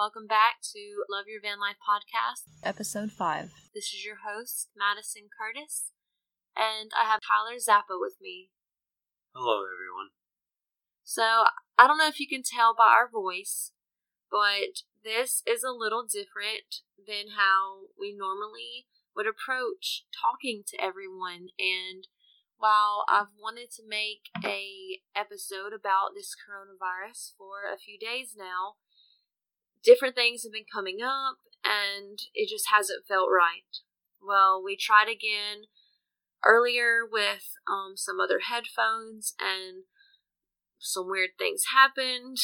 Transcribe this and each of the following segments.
Welcome back to Love Your Van Life podcast, episode 5. This is your host, Madison Curtis, and I have Tyler Zappa with me. Hello, everyone. So, I don't know if you can tell by our voice, but this is a little different than how we normally would approach talking to everyone and while I've wanted to make a episode about this coronavirus for a few days now, different things have been coming up and it just hasn't felt right. Well, we tried again earlier with um, some other headphones and some weird things happened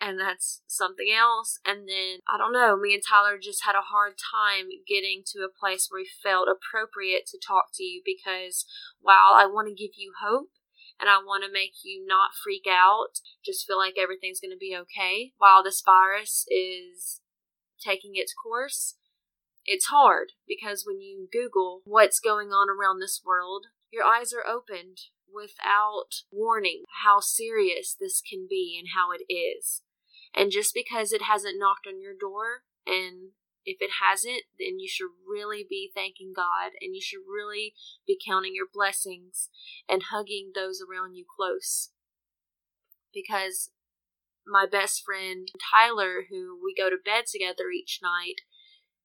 and that's something else. And then, I don't know, me and Tyler just had a hard time getting to a place where we felt appropriate to talk to you because while I want to give you hope and I want to make you not freak out, just feel like everything's going to be okay while this virus is taking its course. It's hard because when you Google what's going on around this world, your eyes are opened without warning how serious this can be and how it is. And just because it hasn't knocked on your door, and if it hasn't, then you should really be thanking God and you should really be counting your blessings and hugging those around you close. Because my best friend Tyler, who we go to bed together each night,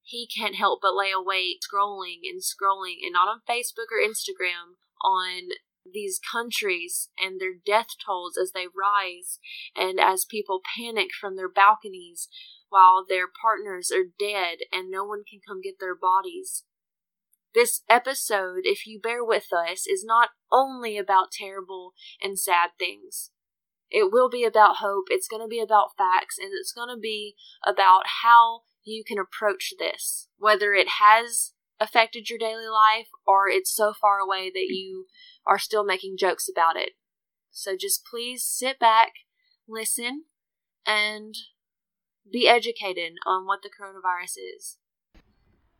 he can't help but lay awake scrolling and scrolling, and not on Facebook or Instagram, on these countries and their death tolls as they rise and as people panic from their balconies while their partners are dead and no one can come get their bodies. This episode, if you bear with us, is not only about terrible and sad things. It will be about hope, it's going to be about facts, and it's going to be about how you can approach this. Whether it has affected your daily life or it's so far away that you are still making jokes about it. So just please sit back, listen, and be educated on what the coronavirus is.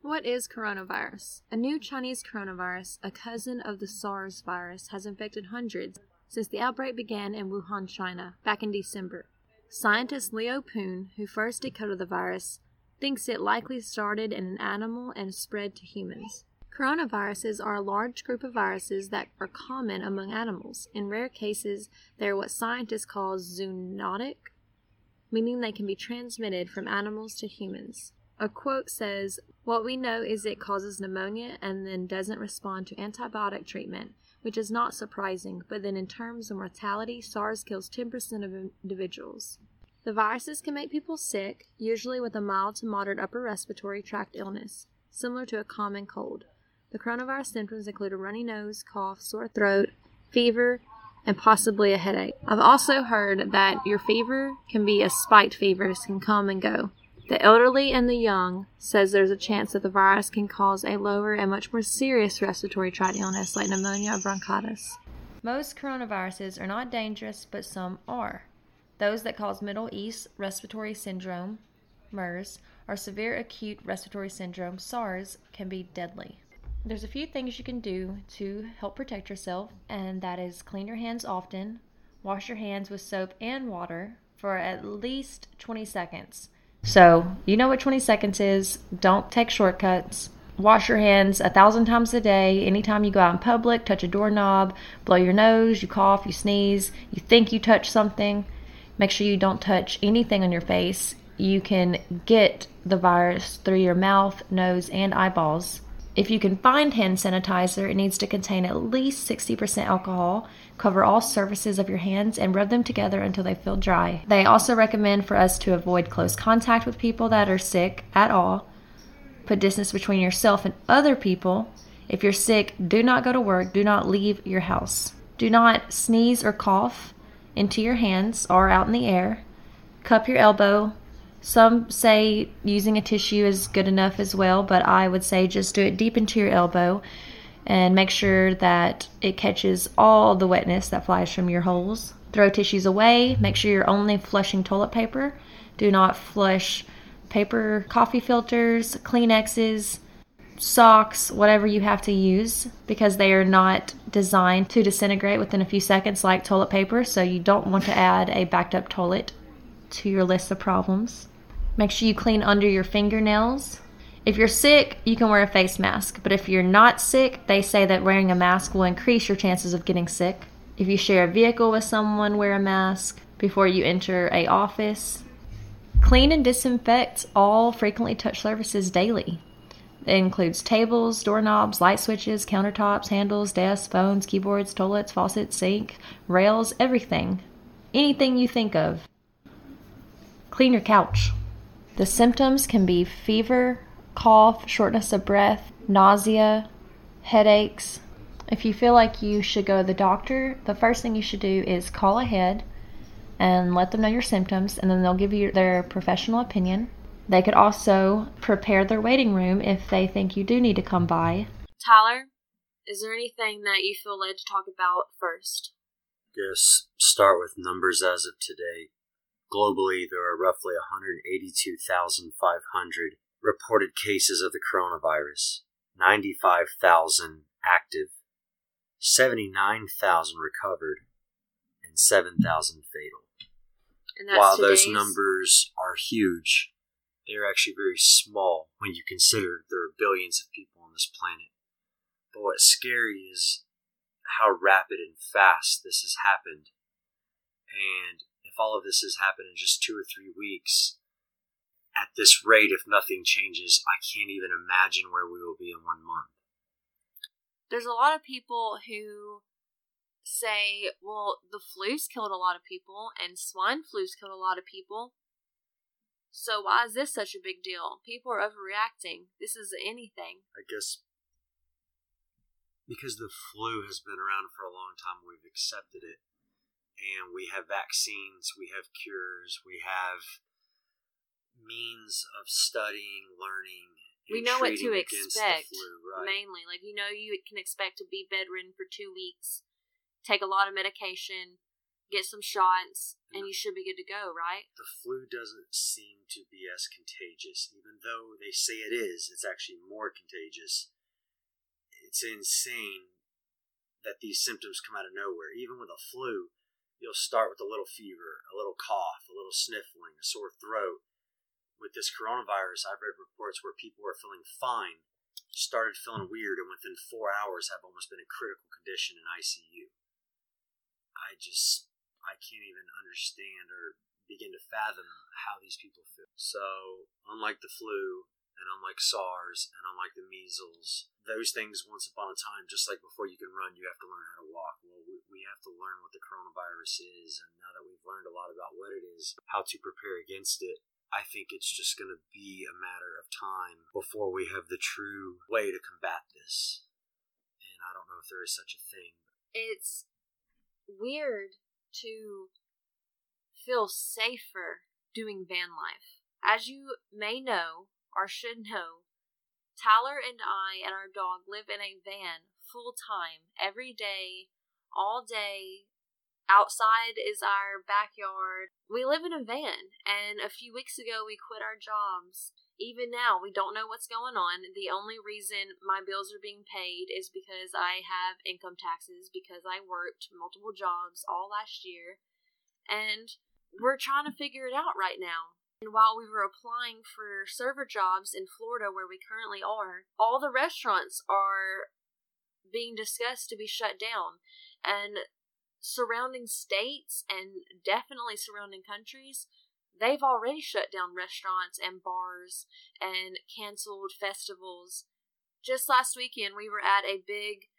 What is coronavirus? A new Chinese coronavirus, a cousin of the SARS virus, has infected hundreds since the outbreak began in Wuhan, China, back in December. Scientist Leo Poon, who first decoded the virus, thinks it likely started in an animal and spread to humans. Coronaviruses are a large group of viruses that are common among animals. In rare cases, they are what scientists call zoonotic, meaning they can be transmitted from animals to humans. A quote says, What we know is it causes pneumonia and then doesn't respond to antibiotic treatment, which is not surprising, but then in terms of mortality, SARS kills 10% of individuals. The viruses can make people sick, usually with a mild to moderate upper respiratory tract illness, similar to a common cold. The coronavirus symptoms include a runny nose, cough, sore throat, fever, and possibly a headache. I've also heard that your fever can be a spiked fever, can come and go. The elderly and the young says there's a chance that the virus can cause a lower and much more serious respiratory tract illness like pneumonia or bronchitis. Most coronaviruses are not dangerous, but some are. Those that cause Middle East respiratory syndrome, MERS, or severe acute respiratory syndrome, SARS, can be deadly. There's a few things you can do to help protect yourself, and that is clean your hands often, wash your hands with soap and water for at least 20 seconds. So, you know what 20 seconds is. Don't take shortcuts. Wash your hands a thousand times a day. Anytime you go out in public, touch a doorknob, blow your nose, you cough, you sneeze, you think you touch something, make sure you don't touch anything on your face. You can get the virus through your mouth, nose, and eyeballs. If you can find hand sanitizer, it needs to contain at least 60% alcohol, cover all surfaces of your hands, and rub them together until they feel dry. They also recommend for us to avoid close contact with people that are sick at all. Put distance between yourself and other people. If you're sick, do not go to work, do not leave your house. Do not sneeze or cough into your hands or out in the air. Cup your elbow, some say using a tissue is good enough as well, but I would say just do it deep into your elbow and make sure that it catches all the wetness that flies from your holes. Throw tissues away. Make sure you're only flushing toilet paper. Do not flush paper coffee filters, Kleenexes, socks, whatever you have to use because they are not designed to disintegrate within a few seconds like toilet paper, so you don't want to add a backed up toilet to your list of problems. Make sure you clean under your fingernails. If you're sick, you can wear a face mask, but if you're not sick, they say that wearing a mask will increase your chances of getting sick. If you share a vehicle with someone, wear a mask before you enter a office. Clean and disinfect all frequently touched surfaces daily. It includes tables, doorknobs, light switches, countertops, handles, desks, phones, keyboards, toilets, faucets, sink, rails, everything. Anything you think of. Clean your couch. The symptoms can be fever, cough, shortness of breath, nausea, headaches. If you feel like you should go to the doctor, the first thing you should do is call ahead and let them know your symptoms, and then they'll give you their professional opinion. They could also prepare their waiting room if they think you do need to come by. Tyler, is there anything that you feel led to talk about first? Guess start with numbers as of today. Globally, there are roughly 182,500 reported cases of the coronavirus, 95,000 active, 79,000 recovered, and 7,000 fatal. While today's... those numbers are huge, they're actually very small when you consider there are billions of people on this planet. But what's scary is how rapid and fast this has happened. And if all of this has happened in just two or three weeks, at this rate, if nothing changes, I can't even imagine where we will be in one month. There's a lot of people who say, well, the flu's killed a lot of people and swine flu's killed a lot of people. So why is this such a big deal? People are overreacting. This is anything. I guess because the flu has been around for a long time, we've accepted it. And we have vaccines, we have cures, we have means of studying, learning. We know what to expect. Flu, right? Mainly, like you know, you can expect to be bedridden for two weeks, take a lot of medication, get some shots, and you should be good to go, right? The flu doesn't seem to be as contagious, even though they say it is. It's actually more contagious. It's insane that these symptoms come out of nowhere. Even with a flu, you'll start with a little fever, a little cough, a little sniffling, a sore throat. With this coronavirus, I've read reports where people are feeling fine, started feeling weird, and within four hours have almost been in critical condition in ICU. I just I can't even understand or begin to fathom how these people feel. So, unlike the flu, and unlike SARS, and unlike the measles, those things once upon a time, just like before you can run, you have to learn how to walk. Well, have to learn what the coronavirus is, and now that we've learned a lot about what it is, how to prepare against it, I think it's just going to be a matter of time before we have the true way to combat this. And I don't know if there is such a thing. It's weird to feel safer doing van life. As you may know, or should know, Tyler and I and our dog live in a van full time, every day, all day. Outside is our backyard. We live in a van, and a few weeks ago we quit our jobs. Even now, we don't know what's going on. The only reason my bills are being paid is because I have income taxes, because I worked multiple jobs all last year, and we're trying to figure it out right now. And while we were applying for server jobs in Florida, where we currently are, all the restaurants are being discussed to be shut down. And surrounding states and definitely surrounding countries, they've already shut down restaurants and bars and canceled festivals. Just last weekend, we were at a big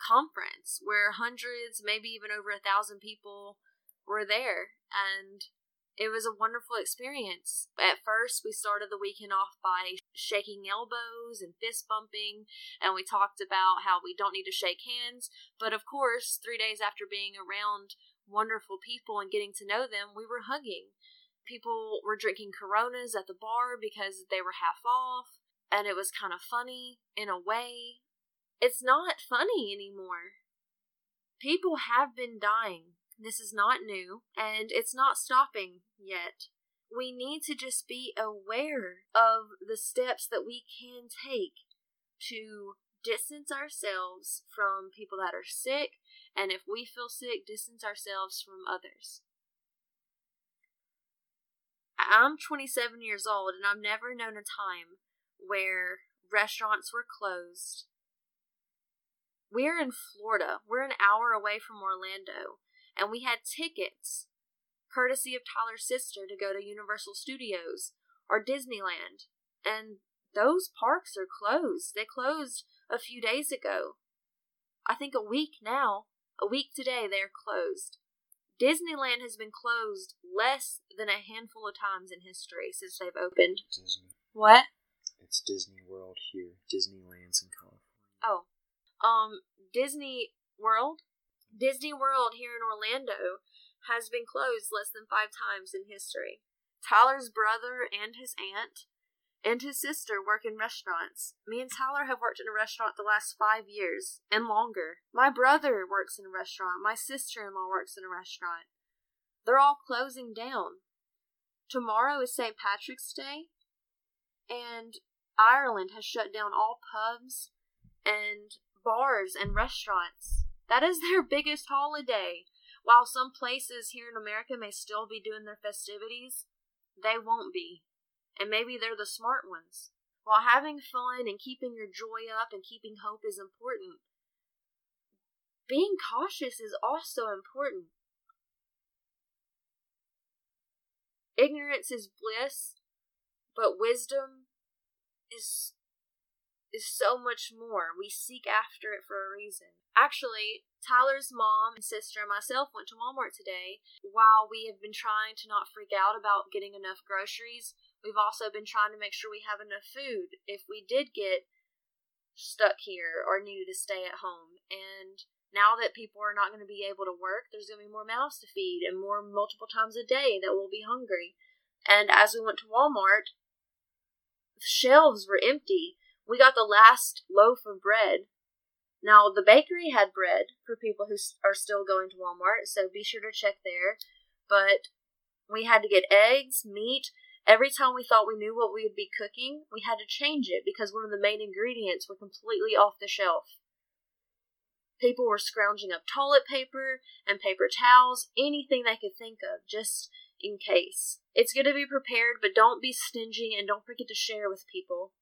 conference where hundreds, maybe even over a thousand people were there, and it was a wonderful experience. At first, we started the weekend off by shaking elbows and fist bumping, and we talked about how we don't need to shake hands. But of course, three days after being around wonderful people and getting to know them, we were hugging. People were drinking coronas at the bar because they were half off, and it was kind of funny in a way. It's not funny anymore. People have been dying this is not new, and it's not stopping yet. We need to just be aware of the steps that we can take to distance ourselves from people that are sick, and if we feel sick, distance ourselves from others. I'm 27 years old and I've never known a time where restaurants were closed. We're in Florida. We're an hour away from Orlando. And we had tickets, courtesy of Tyler's sister, to go to Universal Studios or Disneyland. And those parks are closed. They closed a few days ago. I think a week now. A week today, they're closed. Disneyland has been closed less than a handful of times in history since they've opened. Disney. What? It's Disney World here. Disneyland's in California. Oh, um, Disney World. Disney World here in Orlando has been closed less than five times in history. Tyler's brother and his aunt and his sister work in restaurants. Me and Tyler have worked in a restaurant the last five years and longer. My brother works in a restaurant. My sister in law works in a restaurant. They're all closing down. Tomorrow is St. Patrick's Day, and Ireland has shut down all pubs and bars and restaurants. That is their biggest holiday. While some places here in America may still be doing their festivities, they won't be and maybe they're the smart ones. While having fun and keeping your joy up and keeping hope is important, being cautious is also important. Ignorance is bliss, but wisdom is is so much more. We seek after it for a reason. Actually, Tyler's mom and sister and myself went to Walmart today. While we have been trying to not freak out about getting enough groceries, we've also been trying to make sure we have enough food if we did get stuck here or needed to stay at home. And now that people are not going to be able to work, there's going to be more mouths to feed and more multiple times a day that we'll be hungry. And as we went to Walmart, the shelves were empty we got the last loaf of bread. Now, the bakery had bread for people who are still going to Walmart, so be sure to check there. But we had to get eggs, meat. Every time we thought we knew what we would be cooking, we had to change it because one of the main ingredients were completely off the shelf. People were scrounging up toilet paper and paper towels, anything they could think of, just in case. It's good to be prepared, but don't be stingy and don't forget to share with people.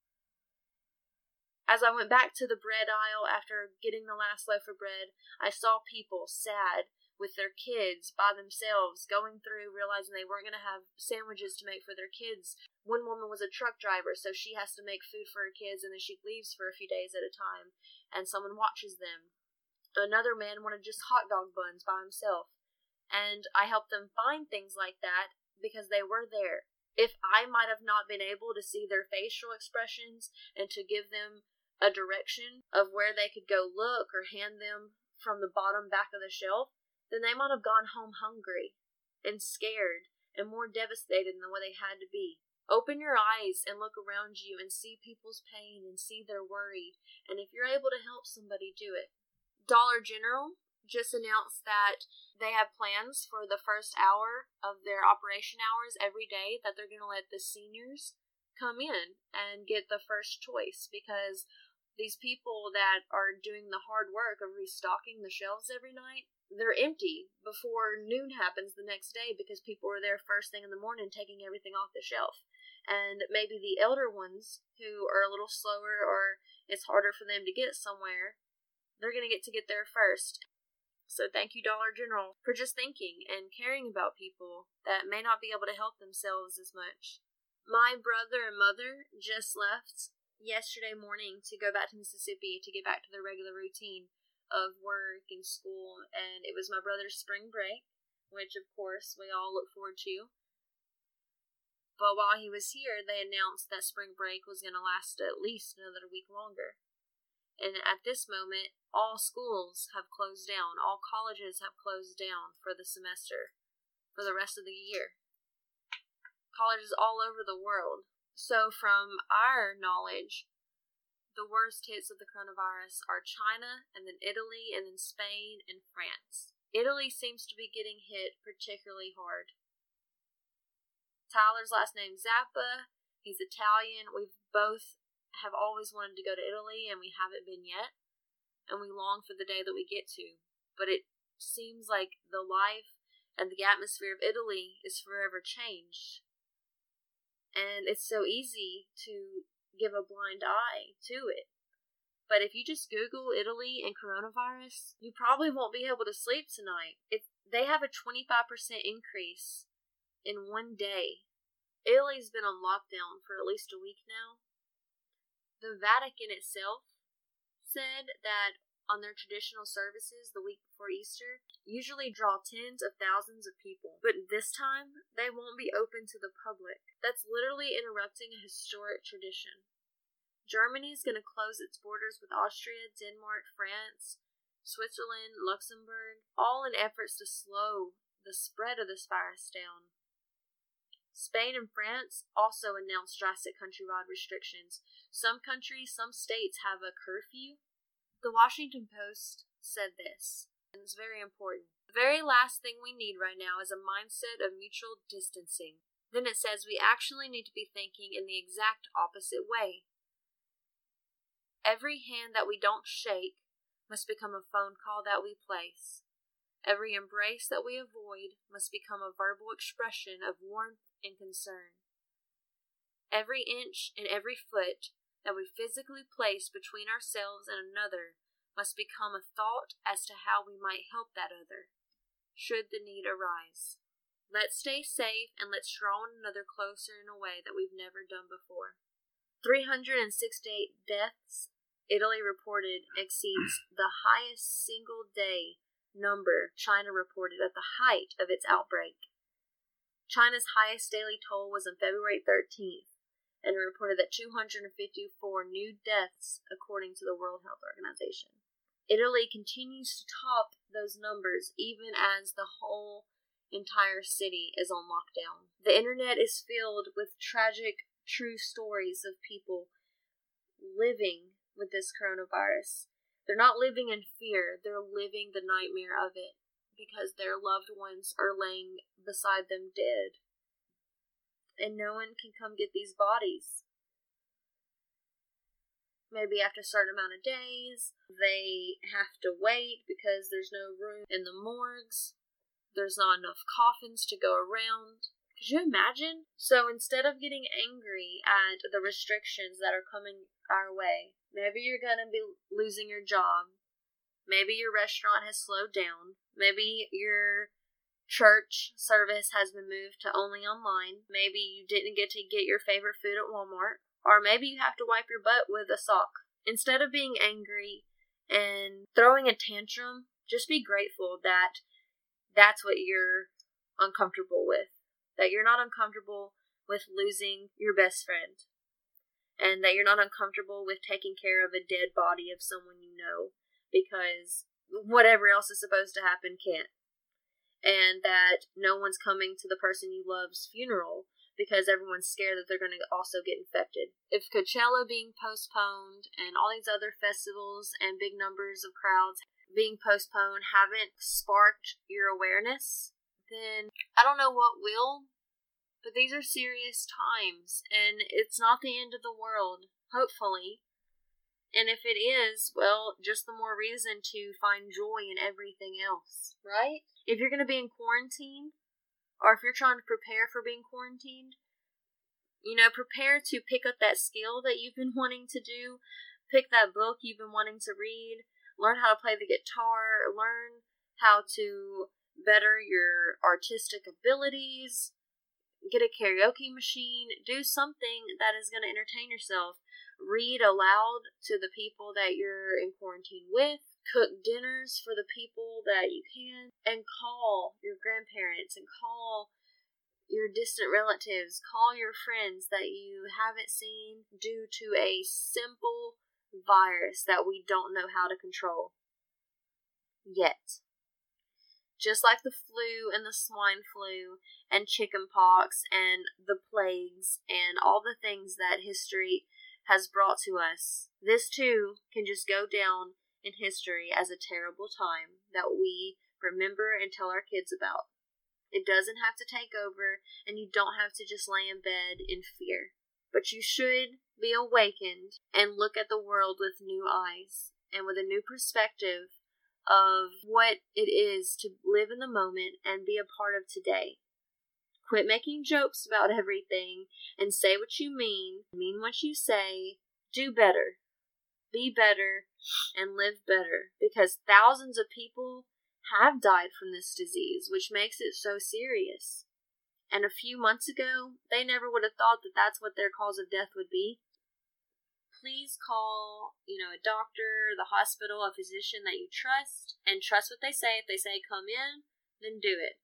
As I went back to the bread aisle after getting the last loaf of bread, I saw people sad with their kids by themselves going through realizing they weren't going to have sandwiches to make for their kids. One woman was a truck driver, so she has to make food for her kids and then she leaves for a few days at a time and someone watches them. Another man wanted just hot dog buns by himself. And I helped them find things like that because they were there. If I might have not been able to see their facial expressions and to give them a direction of where they could go look or hand them from the bottom back of the shelf, then they might have gone home hungry and scared and more devastated than what they had to be. Open your eyes and look around you and see people's pain and see their worry. And if you're able to help somebody, do it. Dollar General just announced that they have plans for the first hour of their operation hours every day that they're going to let the seniors come in and get the first choice because these people that are doing the hard work of restocking the shelves every night, they're empty before noon happens the next day because people are there first thing in the morning taking everything off the shelf. And maybe the elder ones who are a little slower or it's harder for them to get somewhere, they're going to get to get there first. So thank you, Dollar General, for just thinking and caring about people that may not be able to help themselves as much. My brother and mother just left yesterday morning to go back to Mississippi to get back to the regular routine of work and school, and it was my brother's spring break, which of course we all look forward to. But while he was here, they announced that spring break was going to last at least another week longer. And at this moment, all schools have closed down, all colleges have closed down for the semester, for the rest of the year. Colleges all over the world so, from our knowledge, the worst hits of the coronavirus are China, and then Italy, and then Spain and France. Italy seems to be getting hit particularly hard. Tyler's last name Zappa. He's Italian. We've both have always wanted to go to Italy, and we haven't been yet. And we long for the day that we get to. But it seems like the life and the atmosphere of Italy is forever changed and it's so easy to give a blind eye to it. But if you just Google Italy and coronavirus, you probably won't be able to sleep tonight. It, they have a 25% increase in one day. Italy's been on lockdown for at least a week now. The Vatican itself said that on their traditional services the week before Easter usually draw tens of thousands of people, but this time they won't be open to the public. That's literally interrupting a historic tradition. Germany is going to close its borders with Austria, Denmark, France, Switzerland, Luxembourg, all in efforts to slow the spread of this virus down. Spain and France also announced drastic countrywide restrictions. Some countries, some states have a curfew. The Washington Post said this, and it's very important. The very last thing we need right now is a mindset of mutual distancing. Then it says we actually need to be thinking in the exact opposite way. Every hand that we don't shake must become a phone call that we place. Every embrace that we avoid must become a verbal expression of warmth and concern. Every inch and every foot that we physically place between ourselves and another must become a thought as to how we might help that other, should the need arise. Let's stay safe and let's draw one another closer in a way that we've never done before. 368 deaths Italy reported exceeds the highest single day number China reported at the height of its outbreak. China's highest daily toll was on February 13th, and reported that 254 new deaths, according to the World Health Organization. Italy continues to top those numbers even as the whole entire city is on lockdown. The internet is filled with tragic, true stories of people living with this coronavirus. They're not living in fear, they're living the nightmare of it because their loved ones are laying beside them dead. And no one can come get these bodies. Maybe after a certain amount of days, they have to wait because there's no room in the morgues. There's not enough coffins to go around. Could you imagine? So instead of getting angry at the restrictions that are coming our way, Maybe you're going to be losing your job. Maybe your restaurant has slowed down. Maybe your church service has been moved to only online. Maybe you didn't get to get your favorite food at Walmart. Or maybe you have to wipe your butt with a sock. Instead of being angry and throwing a tantrum, just be grateful that that's what you're uncomfortable with. That you're not uncomfortable with losing your best friend and that you're not uncomfortable with taking care of a dead body of someone you know because whatever else is supposed to happen can't. And that no one's coming to the person you love's funeral because everyone's scared that they're going to also get infected. If Coachella being postponed and all these other festivals and big numbers of crowds being postponed haven't sparked your awareness, then I don't know what will, but these are serious times, and it's not the end of the world, hopefully. And if it is, well, just the more reason to find joy in everything else, right? If you're going to be in quarantine, or if you're trying to prepare for being quarantined, you know, prepare to pick up that skill that you've been wanting to do, pick that book you've been wanting to read, learn how to play the guitar, learn how to better your artistic abilities, get a karaoke machine, do something that is going to entertain yourself. Read aloud to the people that you're in quarantine with, cook dinners for the people that you can, and call your grandparents and call your distant relatives, call your friends that you haven't seen due to a simple virus that we don't know how to control yet just like the flu and the swine flu and chickenpox and the plagues and all the things that history has brought to us, this too can just go down in history as a terrible time that we remember and tell our kids about. It doesn't have to take over, and you don't have to just lay in bed in fear. But you should be awakened and look at the world with new eyes and with a new perspective of what it is to live in the moment and be a part of today. Quit making jokes about everything and say what you mean, mean what you say, do better, be better, and live better because thousands of people have died from this disease, which makes it so serious. And a few months ago, they never would have thought that that's what their cause of death would be. Please call, you know, a doctor, the hospital, a physician that you trust, and trust what they say. If they say come in, then do it.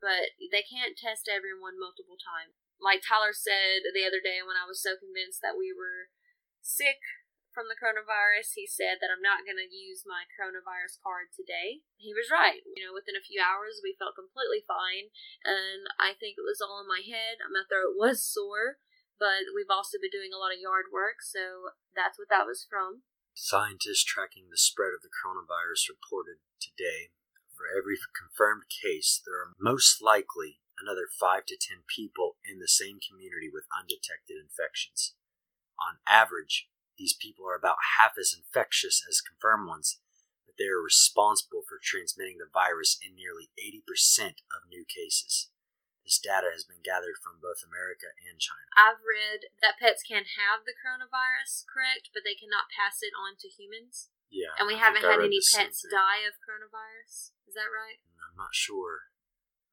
But they can't test everyone multiple times. Like Tyler said the other day when I was so convinced that we were sick from the coronavirus, he said that I'm not going to use my coronavirus card today. He was right. You know, within a few hours, we felt completely fine, and I think it was all in my head. My throat was sore, but we've also been doing a lot of yard work, so that's what that was from. Scientists tracking the spread of the coronavirus reported today for every confirmed case, there are most likely another 5 to 10 people in the same community with undetected infections. On average, these people are about half as infectious as confirmed ones, but they are responsible for transmitting the virus in nearly 80% of new cases. This data has been gathered from both America and China. I've read that pets can have the coronavirus, correct, but they cannot pass it on to humans. Yeah. And we I haven't had any pets die of coronavirus. Is that right? I'm not sure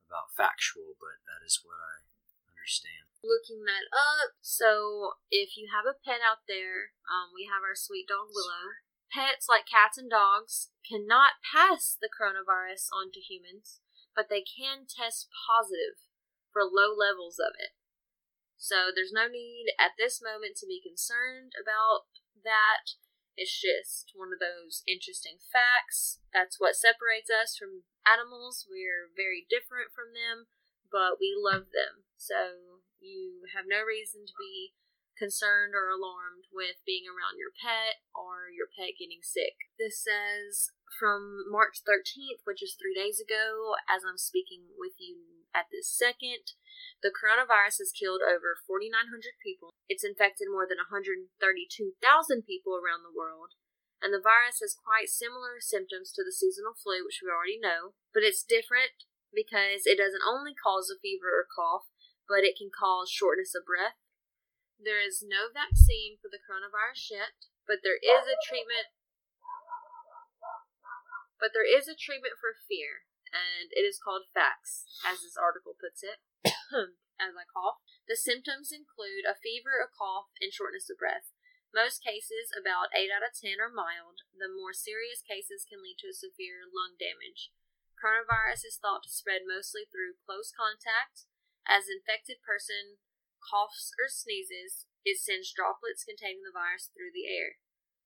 about factual, but that is what I understand. Looking that up. So, if you have a pet out there, um, we have our sweet dog Willow. Pets like cats and dogs cannot pass the coronavirus on to humans, but they can test positive for low levels of it. So, there's no need at this moment to be concerned about that. It's just one of those interesting facts. That's what separates us from animals. We're very different from them, but we love them. So you have no reason to be concerned or alarmed with being around your pet or your pet getting sick. This says from March 13th, which is three days ago, as I'm speaking with you at this second, the coronavirus has killed over 4,900 people. It's infected more than 132,000 people around the world. And the virus has quite similar symptoms to the seasonal flu, which we already know, but it's different because it doesn't only cause a fever or cough, but it can cause shortness of breath. There is no vaccine for the coronavirus yet, but there is a treatment but there is a treatment for fear, and it is called Facts, as this article puts it. as I cough. The symptoms include a fever, a cough, and shortness of breath. Most cases, about 8 out of 10, are mild. The more serious cases can lead to severe lung damage. Coronavirus is thought to spread mostly through close contact. As infected person coughs or sneezes, it sends droplets containing the virus through the air.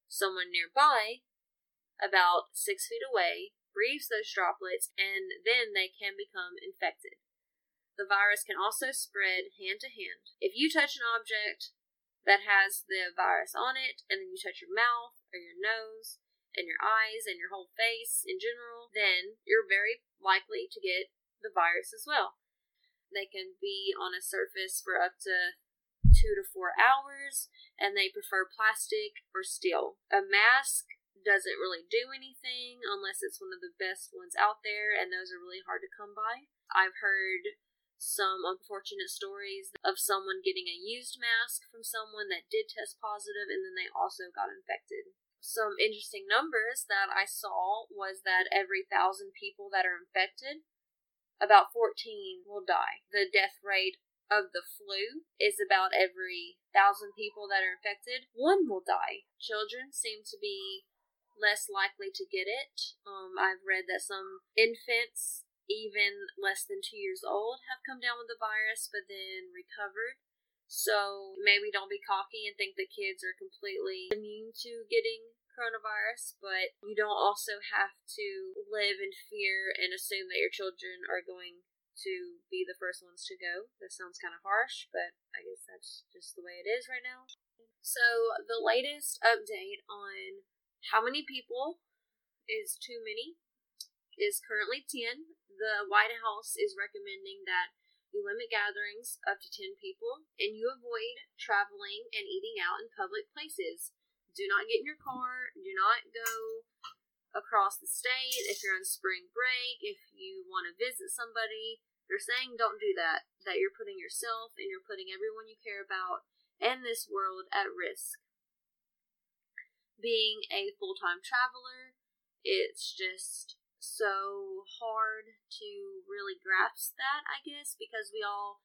Someone nearby, about six feet away, breathes those droplets, and then they can become infected. The virus can also spread hand to hand. If you touch an object that has the virus on it, and then you touch your mouth or your nose and your eyes and your whole face in general, then you're very likely to get the virus as well. They can be on a surface for up to two to four hours, and they prefer plastic or steel. A mask doesn't really do anything unless it's one of the best ones out there, and those are really hard to come by. I've heard some unfortunate stories of someone getting a used mask from someone that did test positive and then they also got infected. Some interesting numbers that I saw was that every thousand people that are infected, about 14 will die. The death rate of the flu is about every thousand people that are infected, one will die. Children seem to be less likely to get it. Um, I've read that some infants even less than two years old have come down with the virus but then recovered. So maybe don't be cocky and think that kids are completely immune to getting coronavirus, but you don't also have to live in fear and assume that your children are going to be the first ones to go. That sounds kind of harsh, but I guess that's just the way it is right now. So the latest update on how many people is too many is currently 10. The White House is recommending that you limit gatherings up to 10 people and you avoid traveling and eating out in public places. Do not get in your car, do not go across the state if you're on spring break, if you want to visit somebody, They're saying don't do that, that you're putting yourself and you're putting everyone you care about and this world at risk. Being a full time traveler, it's just so hard to really grasp that, I guess, because we all,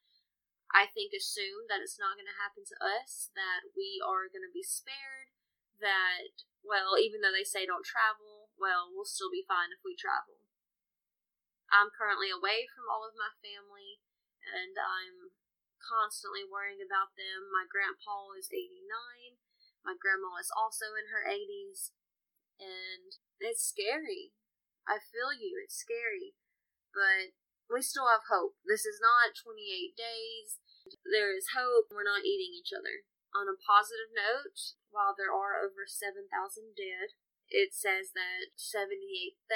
I think, assume that it's not going to happen to us, that we are going to be spared, that, well, even though they say don't travel, well, we'll still be fine if we travel. I'm currently away from all of my family and I'm constantly worrying about them. My grandpa is 89. My grandma is also in her 80s. And it's scary. I feel you. It's scary. But we still have hope. This is not 28 days. There is hope. We're not eating each other. On a positive note, while there are over 7,000 dead, it says that 78,000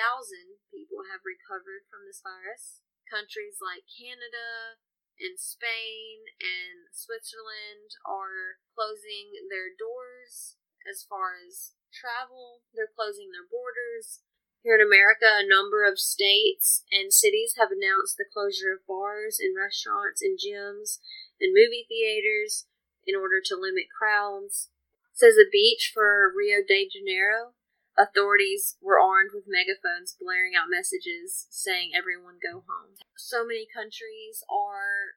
people have recovered from this virus. Countries like Canada and Spain and Switzerland are closing their doors as far as travel, they're closing their borders. Here in America, a number of states and cities have announced the closure of bars and restaurants and gyms and movie theaters in order to limit crowds. Says a beach for Rio de Janeiro Authorities were armed with megaphones blaring out messages saying everyone go home. So many countries are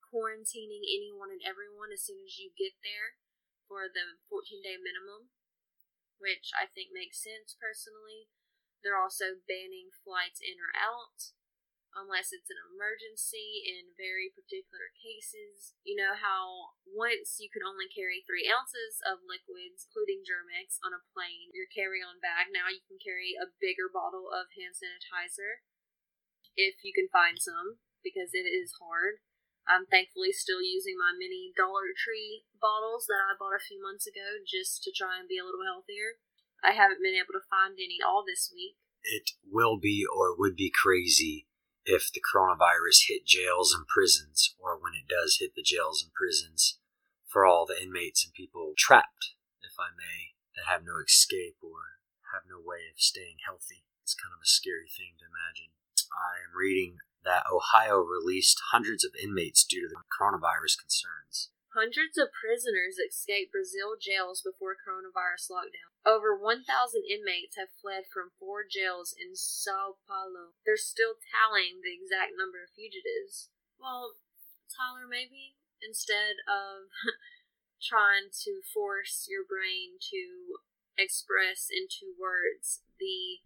quarantining anyone and everyone as soon as you get there for the 14 day minimum, which I think makes sense personally. They're also banning flights in or out unless it's an emergency in very particular cases. You know how once you could only carry three ounces of liquids, including Germ-X, on a plane, your carry on bag. Now you can carry a bigger bottle of hand sanitizer if you can find some, because it is hard. I'm thankfully still using my mini Dollar Tree bottles that I bought a few months ago just to try and be a little healthier. I haven't been able to find any all this week. It will be or would be crazy if the coronavirus hit jails and prisons, or when it does hit the jails and prisons, for all the inmates and people trapped, if I may, that have no escape or have no way of staying healthy. It's kind of a scary thing to imagine. I am reading that Ohio released hundreds of inmates due to the coronavirus concerns. Hundreds of prisoners escaped Brazil jails before coronavirus lockdown. Over 1,000 inmates have fled from four jails in Sao Paulo. They're still tallying the exact number of fugitives. Well, Tyler, maybe instead of trying to force your brain to express into words the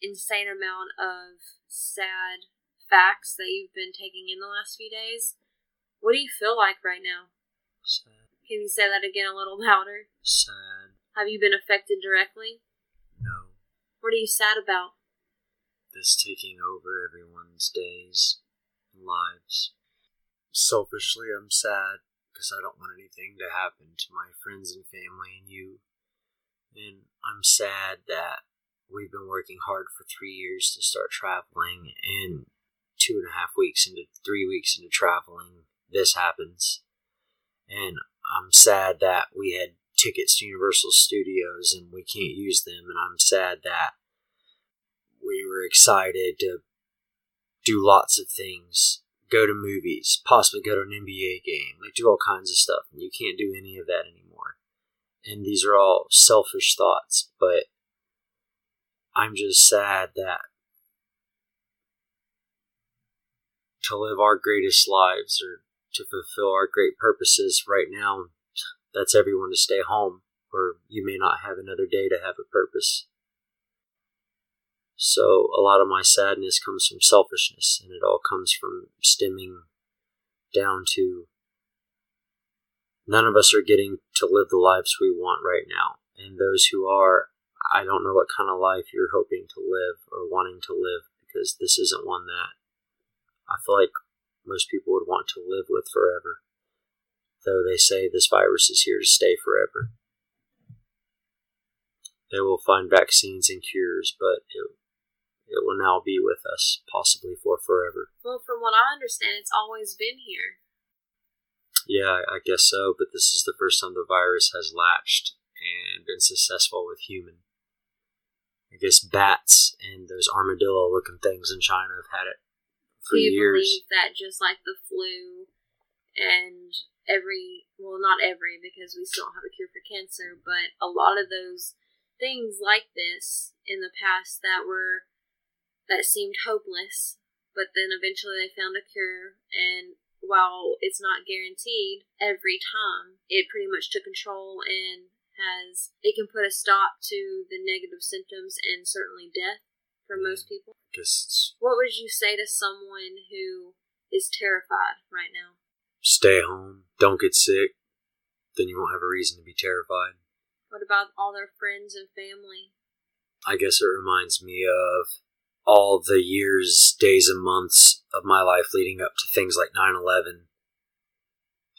insane amount of sad facts that you've been taking in the last few days, what do you feel like right now? Sad. Can you say that again a little louder? Sad. Have you been affected directly? No. What are you sad about? This taking over everyone's days and lives. Selfishly, I'm sad because I don't want anything to happen to my friends and family and you. And I'm sad that we've been working hard for three years to start traveling, and two and a half weeks into three weeks into traveling, this happens. And I'm sad that we had tickets to Universal Studios and we can't use them. And I'm sad that we were excited to do lots of things, go to movies, possibly go to an NBA game, like do all kinds of stuff. And you can't do any of that anymore. And these are all selfish thoughts, but I'm just sad that to live our greatest lives or to fulfill our great purposes right now, that's everyone to stay home, or you may not have another day to have a purpose. So, a lot of my sadness comes from selfishness, and it all comes from stemming down to none of us are getting to live the lives we want right now. And those who are, I don't know what kind of life you're hoping to live or wanting to live because this isn't one that I feel like most people would want to live with forever, though they say this virus is here to stay forever. They will find vaccines and cures, but it, it will now be with us, possibly for forever. Well, from what I understand, it's always been here. Yeah, I guess so, but this is the first time the virus has latched and been successful with human. I guess bats and those armadillo looking things in China have had it for Do you years. believe that just like the flu and every well not every because we still don't have a cure for cancer, but a lot of those things like this in the past that were that seemed hopeless, but then eventually they found a cure and while it's not guaranteed every time, it pretty much took control and has it can put a stop to the negative symptoms and certainly death for most people. It's What would you say to someone who is terrified right now? stay home, don't get sick, then you won't have a reason to be terrified. What about all their friends and family? I guess it reminds me of all the years, days, and months of my life leading up to things like 9 11.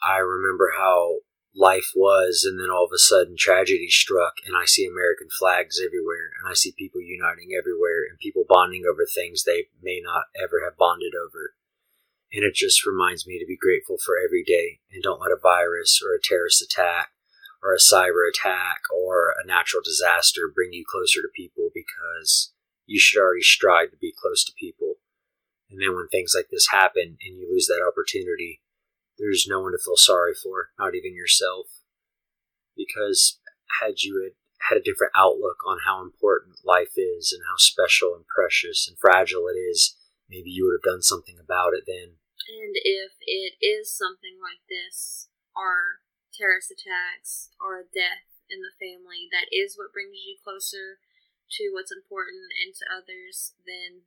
I remember how life was, and then all of a sudden tragedy struck, and I see American flags everywhere, and I see people uniting everywhere, and people bonding over things they may not ever have bonded over. And it just reminds me to be grateful for every day and don't let a virus or a terrorist attack or a cyber attack or a natural disaster bring you closer to people because you should already strive to be close to people. And then when things like this happen and you lose that opportunity, there's no one to feel sorry for, not even yourself. Because had you had, had a different outlook on how important life is and how special and precious and fragile it is, maybe you would have done something about it then. And if it is something like this, or terrorist attacks, or a death in the family, that is what brings you closer to what's important and to others, then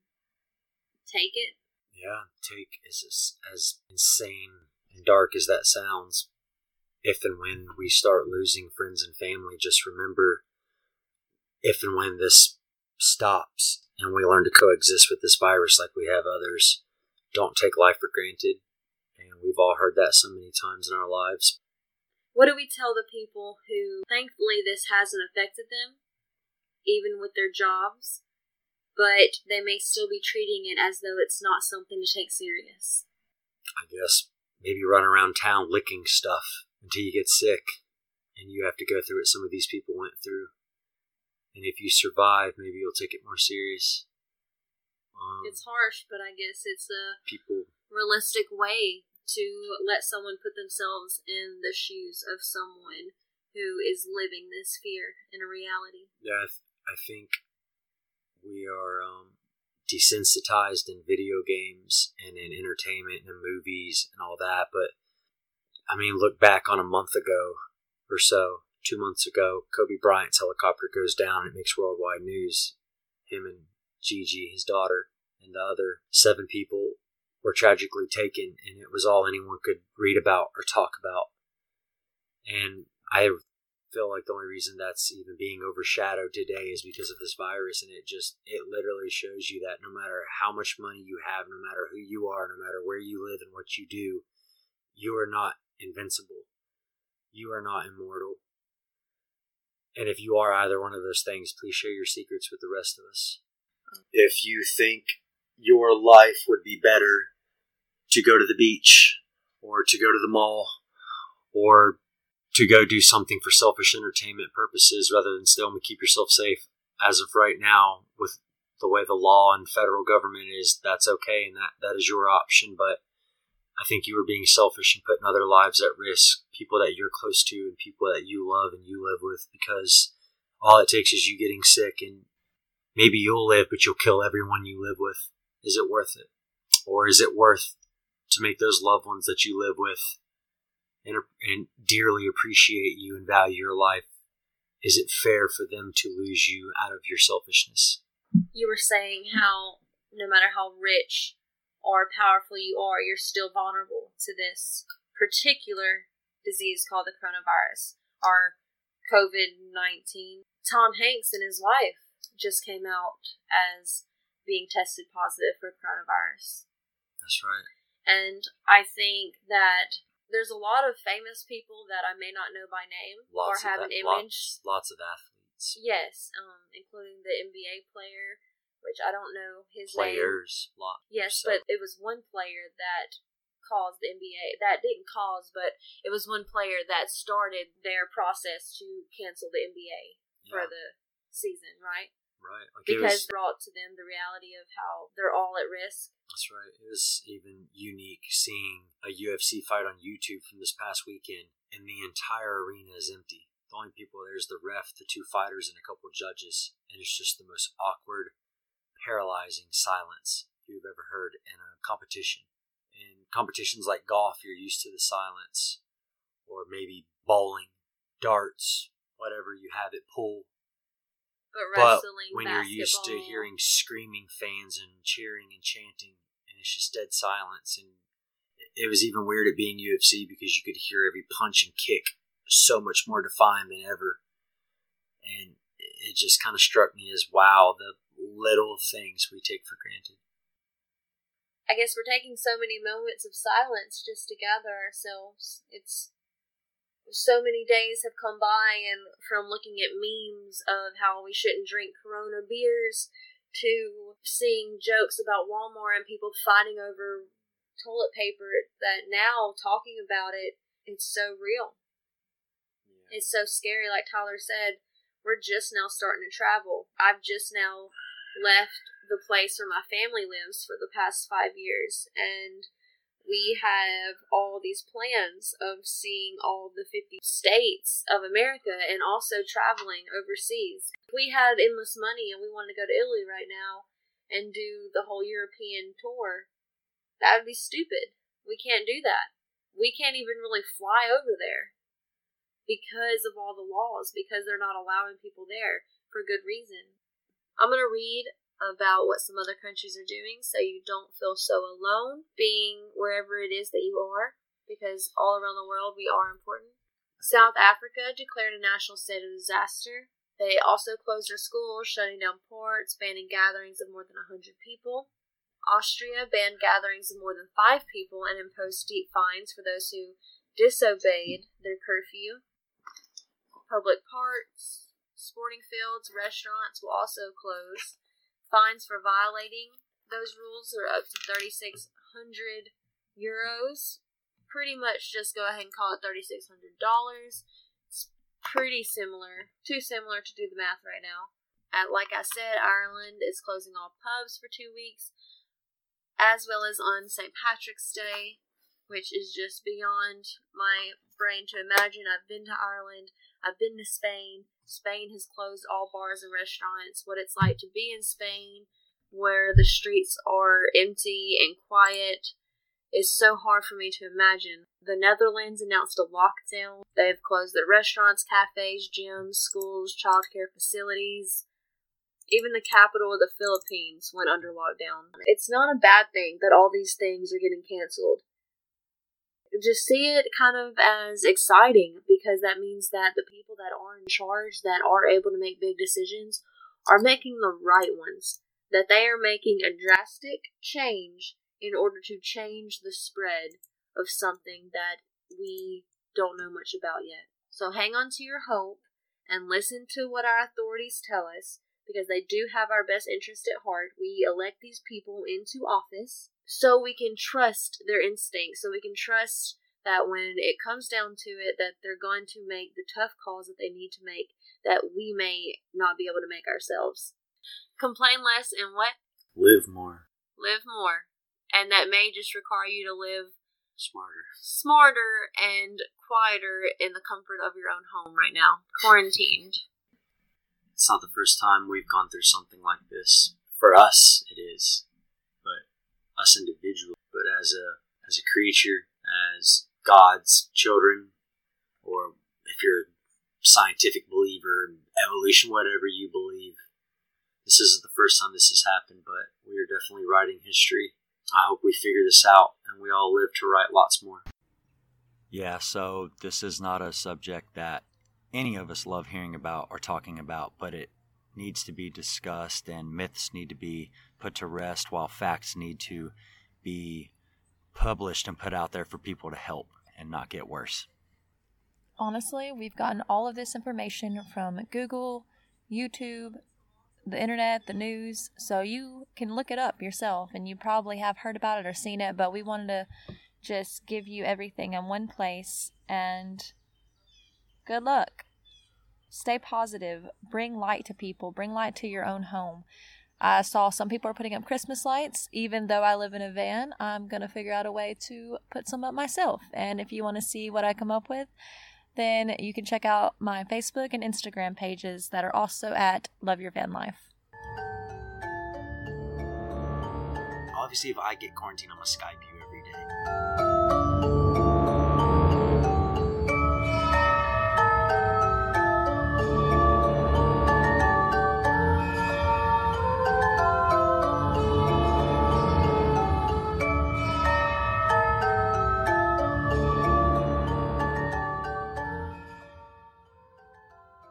take it. Yeah, take as as insane and dark as that sounds. If and when we start losing friends and family, just remember if and when this stops and we learn to coexist with this virus like we have others, don't take life for granted. And we've all heard that so many times in our lives. What do we tell the people who, thankfully, this hasn't affected them, even with their jobs, but they may still be treating it as though it's not something to take serious? I guess maybe run around town licking stuff until you get sick and you have to go through what some of these people went through. And if you survive, maybe you'll take it more serious. Um, It's harsh, but I guess it's a people, realistic way to let someone put themselves in the shoes of someone who is living this fear in a reality. yeah, I, th- I think we are um, desensitized in video games and in entertainment and in movies and all that. But I mean, look back on a month ago or so, two months ago, Kobe Bryant's helicopter goes down. It makes worldwide news. Him and Gigi, his daughter, and the other seven people were tragically taken, and it was all anyone could read about or talk about. And I feel like the only reason that's even being overshadowed today is because of this virus and it just it literally shows you that no matter how much money you have no matter who you are no matter where you live and what you do you are not invincible. You are not immortal. And if you are either one of those things please share your secrets with the rest of us. If you think your life would be better to go to the beach or to go to the mall or to go do something for selfish entertainment purposes rather than stay home and keep yourself safe. As of right now, with the way the law and federal government is, that's okay and that, that is your option. But I think you are being selfish and putting other lives at risk, people that you're close to and people that you love and you live with, because all it takes is you getting sick and maybe you'll live, but you'll kill everyone you live with. Is it worth it? Or is it worth to make those loved ones that you live with and, and dearly appreciate you and value your life, is it fair for them to lose you out of your selfishness? You were saying how no matter how rich or powerful you are, you're still vulnerable to this particular disease called the coronavirus or COVID 19. Tom Hanks and his wife just came out as being tested positive for coronavirus. That's right. And I think that there's a lot of famous people that I may not know by name Lots or have of an image. Lots, lots of athletes, Yes, um, including the NBA player, which I don't know his name. players, lot. Yes, so- but it was one player that caused the NBA. That didn't cause, but it was one player that started their process to cancel the NBA for the season, right? Right. Like because it was, brought to them the reality of how they're all at risk. That's right. It was even unique seeing a UFC fight on YouTube from this past weekend, and the entire arena is empty. The only people there is the ref, the two fighters, and a couple judges, and it's just the most awkward, paralyzing silence you've ever heard in a competition. In competitions like golf, you're used to the silence, or maybe bowling, darts, whatever you have it pool But but wrestling, when you're used to hearing screaming fans and cheering and chanting, and it's just dead silence, and it was even weird at being UFC because you could hear every punch and kick so much more defined than ever, and it just kind of struck me as wow, the little things we take for granted. I guess we're taking so many moments of silence just to gather ourselves. It's so many days have come by, and from looking at memes of how we shouldn't drink Corona beers to seeing jokes about Walmart and people fighting over toilet paper, that now talking about it, it's so real. It's so scary, like Tyler said. We're just now starting to travel. I've just now left the place where my family lives for the past five years, and we have all these plans of seeing all the 50 states of America and also traveling overseas. If we had endless money and we wanted to go to Italy right now and do the whole European tour, that would be stupid. We can't do that. We can't even really fly over there because of all the laws, because they're not allowing people there for good reason. I'm going to read about what some other countries are doing so you don't feel so alone being wherever it is that you are, because all around the world we are important. South Africa declared a national state of disaster. They also closed their schools, shutting down ports, banning gatherings of more than 100 people. Austria banned gatherings of more than five people and imposed steep fines for those who disobeyed their curfew. Public parks, sporting fields, restaurants will also close. Fines for violating those rules are up to 3,600 euros. Pretty much just go ahead and call it $3,600. It's pretty similar, too similar to do the math right now. At, like I said, Ireland is closing all pubs for two weeks, as well as on St. Patrick's Day, which is just beyond my brain to imagine. I've been to Ireland, I've been to Spain. Spain has closed all bars and restaurants. What it's like to be in Spain, where the streets are empty and quiet, is so hard for me to imagine. The Netherlands announced a lockdown. They've closed their restaurants, cafes, gyms, schools, childcare facilities. Even the capital of the Philippines went under lockdown. It's not a bad thing that all these things are getting canceled just see it kind of as exciting because that means that the people that are in charge, that are able to make big decisions, are making the right ones. That they are making a drastic change in order to change the spread of something that we don't know much about yet. So hang on to your hope and listen to what our authorities tell us because they do have our best interest at heart. We elect these people into office so we can trust their instincts, so we can trust that when it comes down to it, that they're going to make the tough calls that they need to make that we may not be able to make ourselves. Complain less and what? Live more, Live more. And that may just require you to live smarter. smarter and quieter in the comfort of your own home right now, quarantined. It's not the first time we've gone through something like this. For us, it is, us individually, but as a as a creature, as God's children, or if you're a scientific believer, evolution, whatever you believe, this isn't the first time this has happened. But we are definitely writing history. I hope we figure this out and we all live to write lots more. Yeah, so this is not a subject that any of us love hearing about or talking about, but it needs to be discussed and myths need to be put to rest while facts need to be published and put out there for people to help and not get worse. Honestly, we've gotten all of this information from Google, YouTube, the internet, the news, so you can look it up yourself and you probably have heard about it or seen it, but we wanted to just give you everything in one place and good luck. Stay positive, bring light to people, bring light to your own home. I saw some people are putting up Christmas lights. Even though I live in a van, I'm going to figure out a way to put some up myself. And if you want to see what I come up with, then you can check out my Facebook and Instagram pages that are also at Love Your Van Life. Obviously, if I get quarantined, I'm gonna Skype you every day.